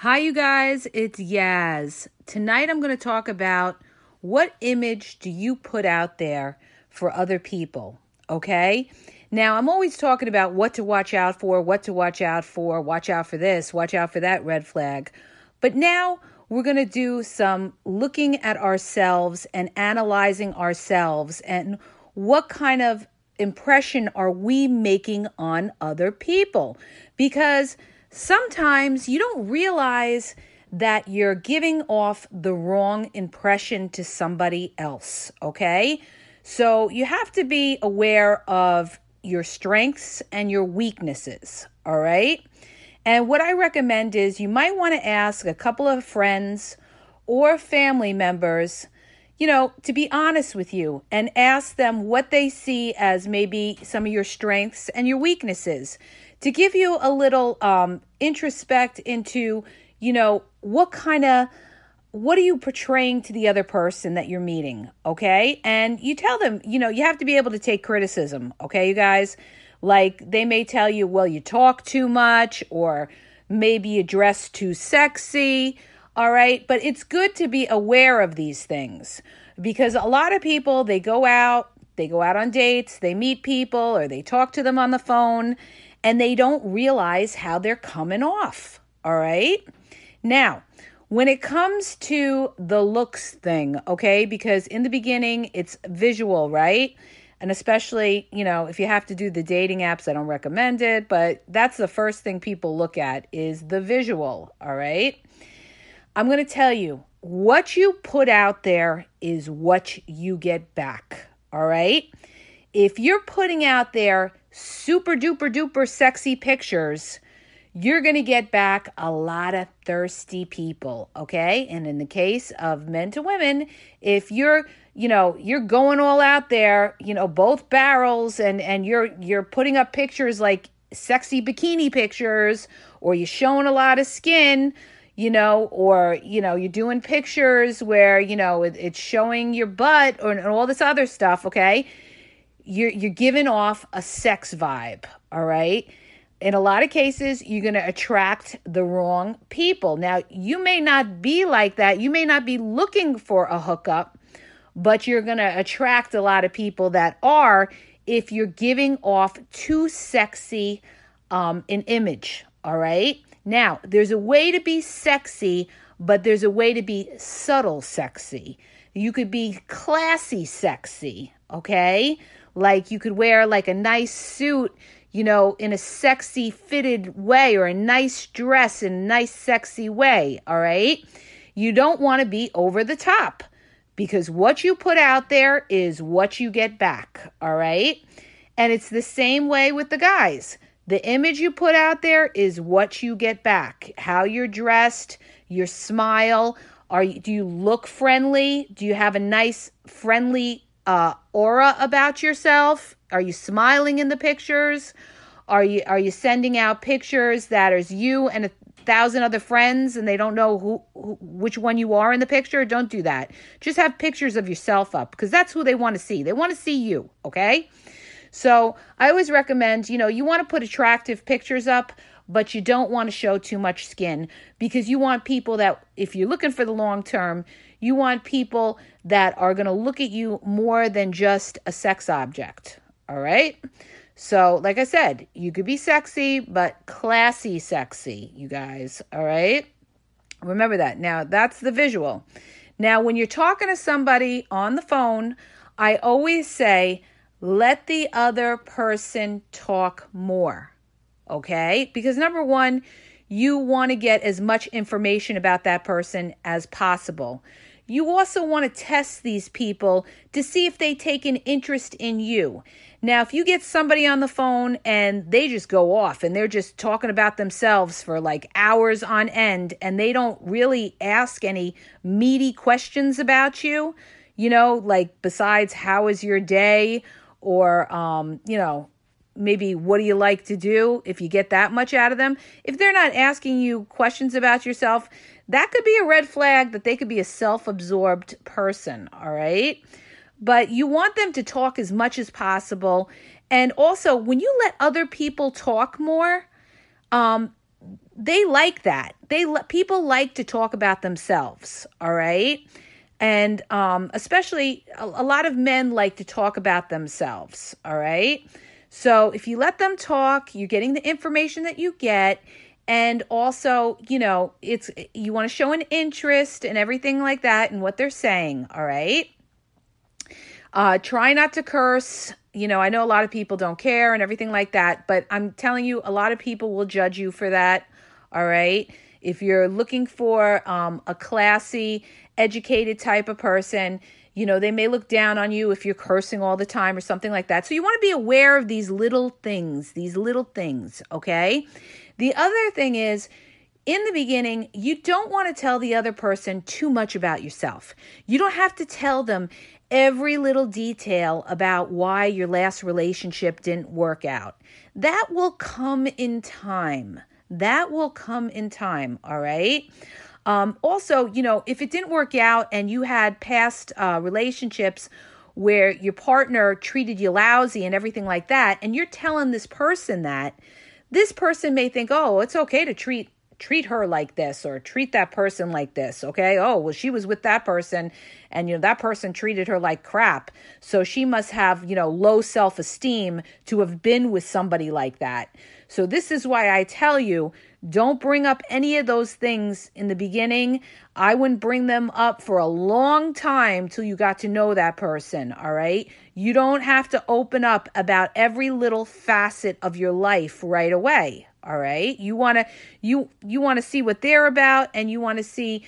Hi, you guys, it's Yaz. Tonight I'm going to talk about what image do you put out there for other people, okay? Now, I'm always talking about what to watch out for, what to watch out for, watch out for this, watch out for that red flag. But now we're going to do some looking at ourselves and analyzing ourselves and what kind of impression are we making on other people? Because sometimes you don't realize that you're giving off the wrong impression to somebody else, okay? So you have to be aware of your strengths and your weaknesses, all right? And what I recommend is you might want to ask a couple of friends or family members, you know, to be honest with you and ask them what they see as maybe some of your strengths and your weaknesses to give you a little um, introspect into, you know, what kind of what are you portraying to the other person that you're meeting okay? And you tell them you know you have to be able to take criticism okay you guys? Like they may tell you well you talk too much or maybe you dress too sexy all right? But it's good to be aware of these things because a lot of people they go out they go out on dates they meet people or they talk to them on the phone and they don't realize how they're coming off. All right. Now, when it comes to the looks thing, okay, because in the beginning it's visual, right? And especially, you know, if you have to do the dating apps, I don't recommend it, but that's the first thing people look at is the visual, all right? I'm going to tell you, what you put out there is what you get back, all right? If you're putting out there super duper duper sexy pictures, you're going to get back a lot of thirsty people, okay? And in the case of men to women, if you're, you know, you're going all out there, you know, both barrels and and you're you're putting up pictures like sexy bikini pictures or you're showing a lot of skin, you know, or you know, you're doing pictures where, you know, it, it's showing your butt or and all this other stuff, okay? You're you're giving off a sex vibe, all right? In a lot of cases, you're going to attract the wrong people. Now, you may not be like that. You may not be looking for a hookup, but you're going to attract a lot of people that are if you're giving off too sexy um, an image, all right? Now, there's a way to be sexy, but there's a way to be subtle sexy. You could be classy sexy, okay? Like you could wear like a nice suit, you know, in a sexy fitted way or a nice dress in a nice sexy way, all right? You don't want to be over the top because what you put out there is what you get back, all right? And it's the same way with the guys. The image you put out there is what you get back. How you're dressed, your smile, are you, do you look friendly? Do you have a nice friendly uh, aura about yourself? Are you smiling in the pictures? Are you are you sending out pictures that is you and a thousand other friends and they don't know who, who which one you are in the picture? Don't do that. Just have pictures of yourself up because that's who they want to see. They want to see you, okay? So, I always recommend, you know, you want to put attractive pictures up, but you don't want to show too much skin because you want people that if you're looking for the long term, you want people that are going to look at you more than just a sex object. All right? So, like I said, you could be sexy, but classy sexy, you guys. All right? Remember that. Now, that's the visual. Now, when you're talking to somebody on the phone, I always say, let the other person talk more. Okay? Because number one, you want to get as much information about that person as possible. You also want to test these people to see if they take an interest in you. Now, if you get somebody on the phone and they just go off and they're just talking about themselves for like hours on end and they don't really ask any meaty questions about you, you know, like besides how is your day or um, you know, maybe what do you like to do if you get that much out of them if they're not asking you questions about yourself that could be a red flag that they could be a self-absorbed person all right but you want them to talk as much as possible and also when you let other people talk more um they like that. They people like to talk about themselves, all right? And um, especially a, a lot of men like to talk about themselves, all right? So if you let them talk, you're getting the information that you get and also, you know, it's you want to show an interest and everything like that and what they're saying, all right? Uh, try not to curse. You know, I know a lot of people don't care and everything like that, but I'm telling you, a lot of people will judge you for that. All right. If you're looking for um, a classy, educated type of person, you know, they may look down on you if you're cursing all the time or something like that. So you want to be aware of these little things, these little things. Okay. The other thing is, in the beginning, you don't want to tell the other person too much about yourself. You don't have to tell them every little detail about why your last relationship didn't work out. That will come in time. That will come in time, all right? Um, also, you know, if it didn't work out and you had past uh, relationships where your partner treated you lousy and everything like that, and you're telling this person that, this person may think, oh, it's okay to treat treat her like this or treat that person like this okay oh well she was with that person and you know that person treated her like crap so she must have you know low self-esteem to have been with somebody like that so this is why i tell you don't bring up any of those things in the beginning. I wouldn't bring them up for a long time till you got to know that person, all right? You don't have to open up about every little facet of your life right away, all right? You want to you you want to see what they're about and you want to see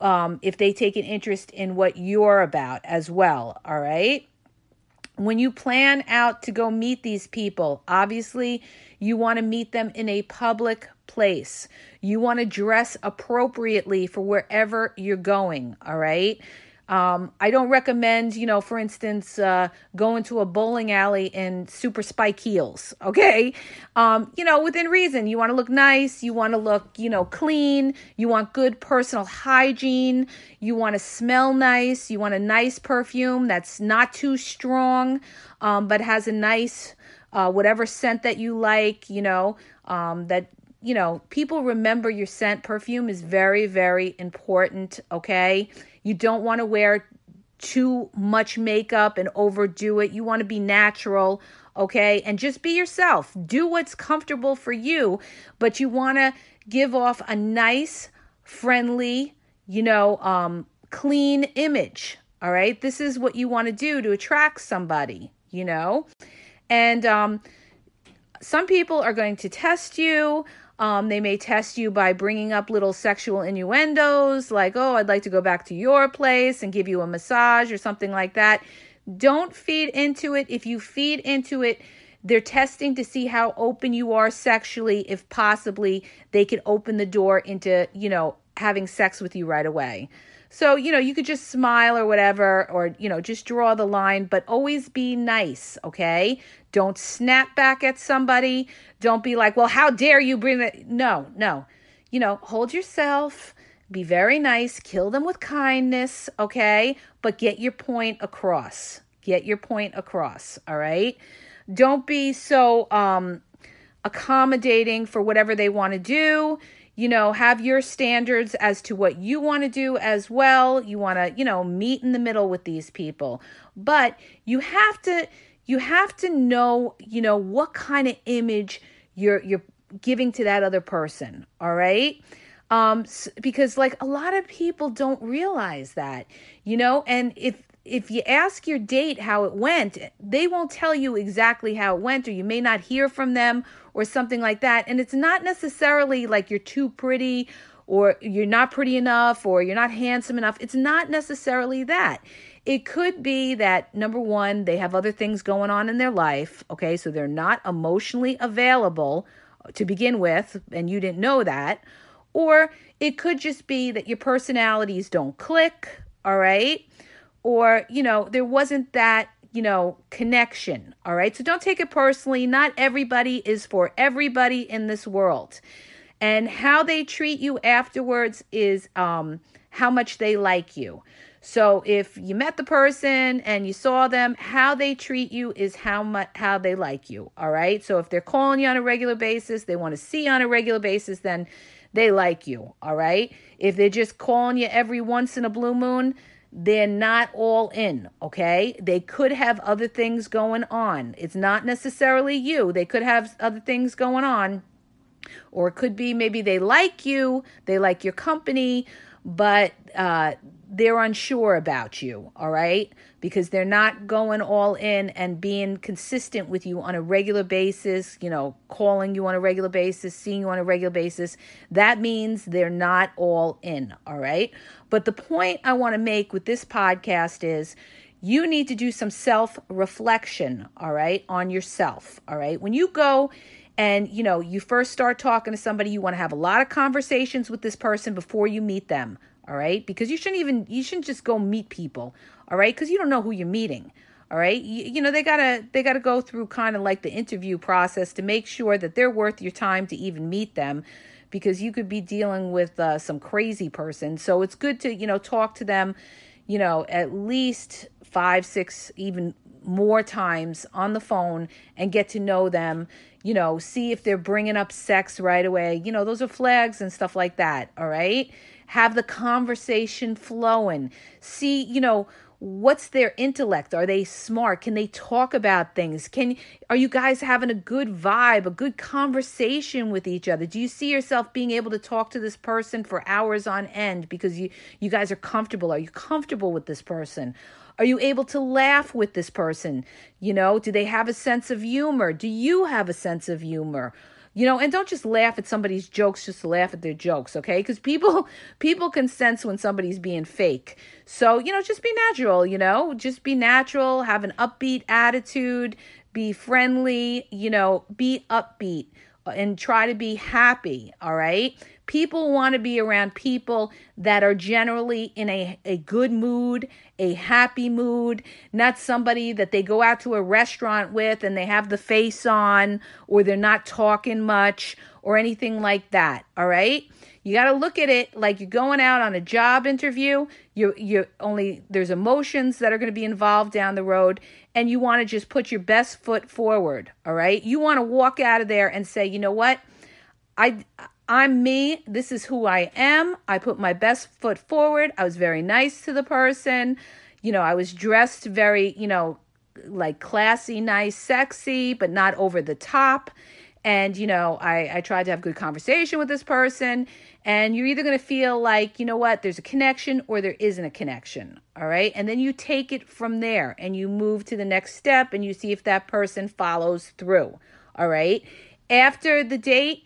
um, if they take an interest in what you're about as well, all right? When you plan out to go meet these people, obviously you want to meet them in a public place. You want to dress appropriately for wherever you're going, all right? Um, I don't recommend, you know, for instance, uh, going to a bowling alley in super spike heels. Okay, um, you know, within reason. You want to look nice. You want to look, you know, clean. You want good personal hygiene. You want to smell nice. You want a nice perfume that's not too strong, um, but has a nice, uh, whatever scent that you like. You know, um, that you know, people remember your scent. Perfume is very, very important, okay? You don't want to wear too much makeup and overdo it. You want to be natural, okay? And just be yourself. Do what's comfortable for you, but you want to give off a nice, friendly, you know, um, clean image, all right? This is what you want to do to attract somebody, you know? And um, some people are going to test you. Um, they may test you by bringing up little sexual innuendos, like, oh, I'd like to go back to your place and give you a massage or something like that. Don't feed into it. If you feed into it, they're testing to see how open you are sexually. If possibly they could open the door into, you know, having sex with you right away. So, you know, you could just smile or whatever, or, you know, just draw the line, but always be nice, okay? Don't snap back at somebody. Don't be like, well, how dare you bring it? No, no. You know, hold yourself, be very nice, kill them with kindness, okay? But get your point across. Get your point across, all right? Don't be so um accommodating for whatever they want to do you know, have your standards as to what you want to do as well. You want to, you know, meet in the middle with these people. But you have to you have to know, you know, what kind of image you're you're giving to that other person, all right? Um because like a lot of people don't realize that, you know, and if if you ask your date how it went, they won't tell you exactly how it went, or you may not hear from them, or something like that. And it's not necessarily like you're too pretty, or you're not pretty enough, or you're not handsome enough. It's not necessarily that. It could be that number one, they have other things going on in their life. Okay, so they're not emotionally available to begin with, and you didn't know that. Or it could just be that your personalities don't click, all right? or you know there wasn't that you know connection all right so don't take it personally not everybody is for everybody in this world And how they treat you afterwards is um, how much they like you. So if you met the person and you saw them, how they treat you is how much how they like you. All right. So if they're calling you on a regular basis, they want to see you on a regular basis, then they like you. All right. If they're just calling you every once in a blue moon, they're not all in, okay? They could have other things going on. It's not necessarily you. They could have other things going on. Or it could be maybe they like you, they like your company, but uh, they're unsure about you, all right? Because they're not going all in and being consistent with you on a regular basis, you know, calling you on a regular basis, seeing you on a regular basis. That means they're not all in, all right? But the point I want to make with this podcast is you need to do some self reflection, all right, on yourself, all right? When you go and you know you first start talking to somebody you want to have a lot of conversations with this person before you meet them all right? Because you shouldn't even you shouldn't just go meet people all right? Because you don't know who you're meeting all right? You, you know they gotta they gotta go through kind of like the interview process to make sure that they're worth your time to even meet them because you could be dealing with uh, some crazy person. So it's good to you know talk to them you know at least five six even more times on the phone and get to know them you know see if they're bringing up sex right away. You know those are flags and stuff like that all right have the conversation flowing. See, you know, what's their intellect? Are they smart? Can they talk about things? Can are you guys having a good vibe a good conversation with each other? Do you see yourself being able to talk to this person for hours on end because you you guys are comfortable? Are you comfortable with this person? Are you able to laugh with this person? You know do they have a sense of humor? Do you have a sense of humor you know and don't just laugh at somebody's jokes just laugh at their jokes okay? Because people people can sense when somebody's being fake. So you know just be natural you know? Just be natural have an upbeat attitude be friendly you know be upbeat uh, and try to be happy all right People want to be around people that are generally in a, a good mood, a happy mood, not somebody that they go out to a restaurant with and they have the face on or they're not talking much or anything like that. All right. You got to look at it like you're going out on a job interview. You you only there's emotions that are going to be involved down the road and you want to just put your best foot forward, all right? You want to walk out of there and say, "You know what? I I'm me. This is who I am. I put my best foot forward. I was very nice to the person. You know, I was dressed very, you know, like classy, nice, sexy, but not over the top. And, you know, I, I tried to have good conversation with this person. And you're either going to feel like, you know what, there's a connection or there isn't a connection. All right. And then you take it from there and you move to the next step and you see if that person follows through. All right. After the date,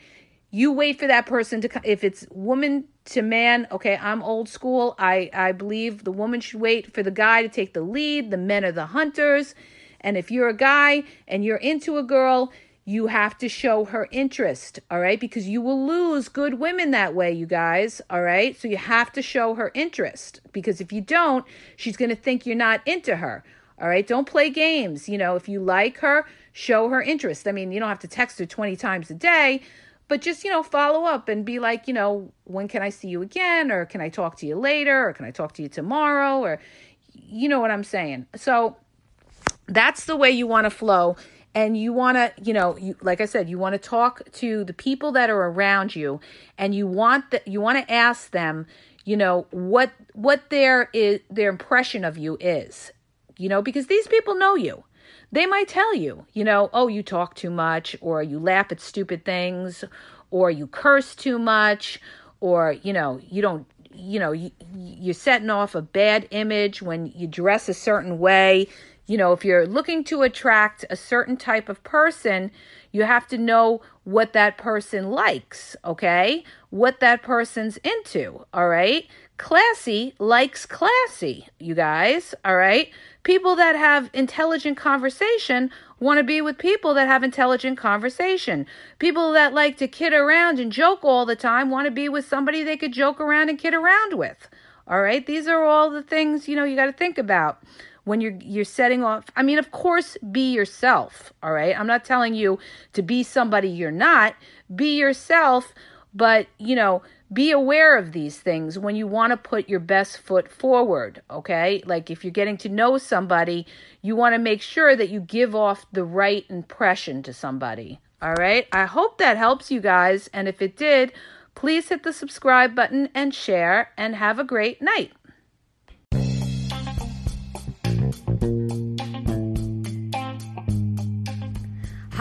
you wait for that person to come. if it's woman to man okay i'm old school. I i believe the woman should wait for the guy to take the lead the men are the hunters. And if you're a guy and you're into a girl you have to show her interest all right? Because you will lose good women that way you guys all right? So you have to show her interest because if you don't she's going to think you're not into her all right? Don't play games you know? If you like her show her interest. I mean you don't have to text her 20 times a day but just you know follow up and be like you know when can i see you again? Or can i talk to you later? Or can i talk to you tomorrow? Or you know what i'm saying? So that's the way you want to flow. And you want to you know you like i said you want to talk to the people that are around you. And you want that you want to ask them you know what what their is their impression of you is. You know because these people know you they might tell you, you know, oh, you talk too much, or you laugh at stupid things, or you curse too much, or, you know, you don't, you know, you, you're setting off a bad image when you dress a certain way. You know, if you're looking to attract a certain type of person, you have to know what that person likes, okay? What that person's into, all right? Classy likes classy, you guys, all right? People that have intelligent conversation want to be with people that have intelligent conversation. People that like to kid around and joke all the time want to be with somebody they could joke around and kid around with. All right? These are all the things, you know, you got to think about when you're you're setting off. I mean, of course, be yourself, all right? I'm not telling you to be somebody you're not. Be yourself, But, you know, be aware of these things when you want to put your best foot forward, okay? Like if you're getting to know somebody, you want to make sure that you give off the right impression to somebody. All right? I hope that helps you guys. And if it did, please hit the subscribe button and share and have a great night.